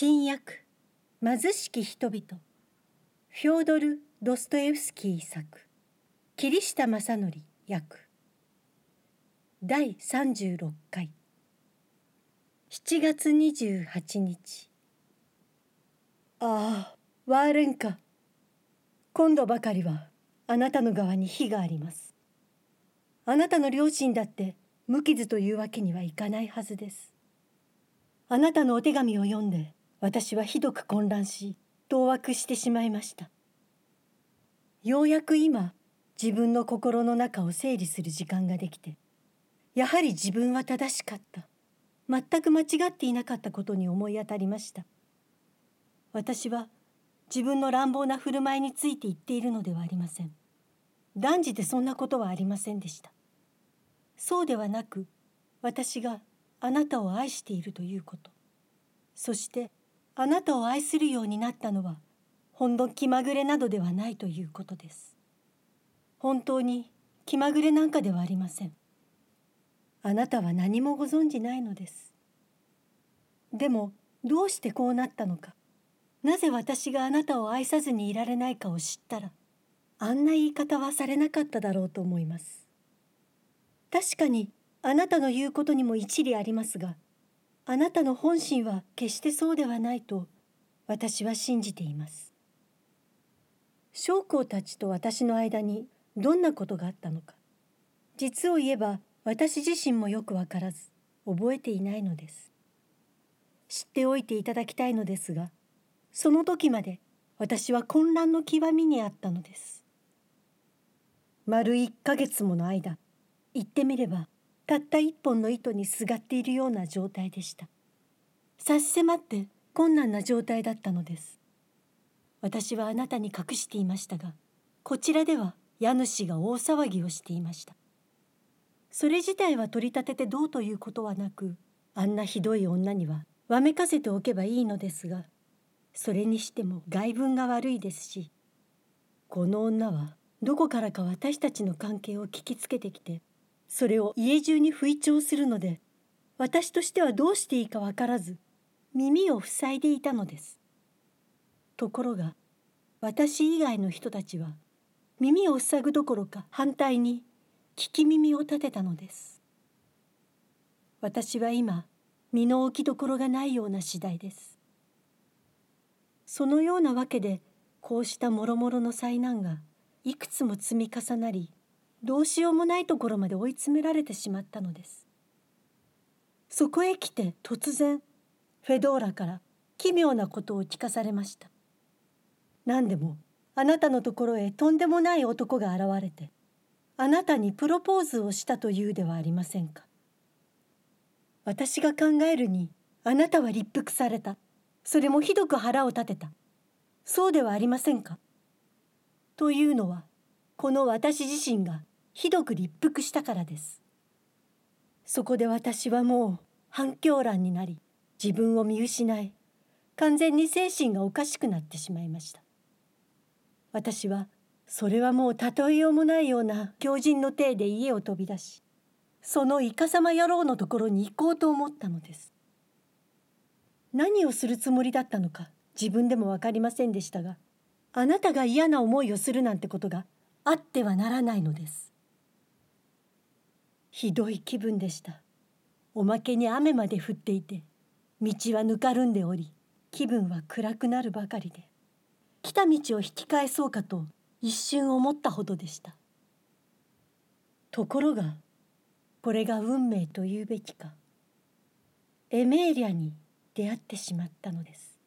新訳貧しき人々。フョードル・ドストエフスキー作。桐下正則訳第36回。7月28日。ああワーレンカ今度ばかりはあなたの側に非があります。あなたの両親だって無傷というわけにはいかないはずです。あなたのお手紙を読んで私はひどく混乱し当惑してしまいました。ようやく今自分の心の中を整理する時間ができてやはり自分は正しかった。全く間違っていなかったことに思い当たりました。私は自分の乱暴な振る舞いについて言っているのではありません。断じてそんなことはありませんでした。そうではなく私があなたを愛しているということ。そしてあなたを愛するようになったのはほんの気まぐれなどではないということです。本当に気まぐれなんかではありません。あなたは何もご存じないのです。でもどうしてこうなったのか。なぜ私があなたを愛さずにいられないかを知ったらあんな言い方はされなかっただろうと思います。確かにあなたの言うことにも一理ありますがあなたの本心は決してそうではないと私は信じています。将校たちと私の間にどんなことがあったのか実を言えば私自身もよくわからず覚えていないのです。知っておいていただきたいのですがその時まで私は混乱の極みにあったのです。丸一ヶ月もの間言ってみればたった一本の糸にすがっているような状態でした。差し迫って困難な状態だったのです。私はあなたに隠していましたがこちらでは家主が大騒ぎをしていました。それ自体は取り立ててどうということはなくあんなひどい女にはわめかせておけばいいのですがそれにしても外聞が悪いですしこの女はどこからか私たちの関係を聞きつけてきてそれを家中に吹聴するので私としてはどうしていいか分からず耳を塞いでいたのです。ところが私以外の人たちは耳を塞ぐどころか反対に聞き耳を立てたのです。私は今身の置きどころがないような次第です。そのようなわけでこうしたもろもろの災難がいくつも積み重なりどうしようもないところまで追い詰められてしまったのです。そこへ来て突然フェドーラから奇妙なことを聞かされました。何でもあなたのところへとんでもない男が現れてあなたにプロポーズをしたというではありませんか。私が考えるにあなたは立腹された。それもひどく腹を立てた。そうではありませんか。というのはこの私自身がひどく立腹したからです。そこで私はもう反響乱になり自分を見失い完全に精神がおかしくなってしまいました。私はそれはもう例えようもないような狂人の体で家を飛び出しそのイカサマ野郎のところに行こうと思ったのです。何をするつもりだったのか自分でも分かりませんでしたがあなたが嫌な思いをするなんてことがあってはならないのです。ひどい気分でした。おまけに雨まで降っていて道はぬかるんでおり気分は暗くなるばかりで。来た道を引き返そうかと一瞬思ったほどでした。ところがこれが運命と言うべきか。エメーリアに出会ってしまったのです。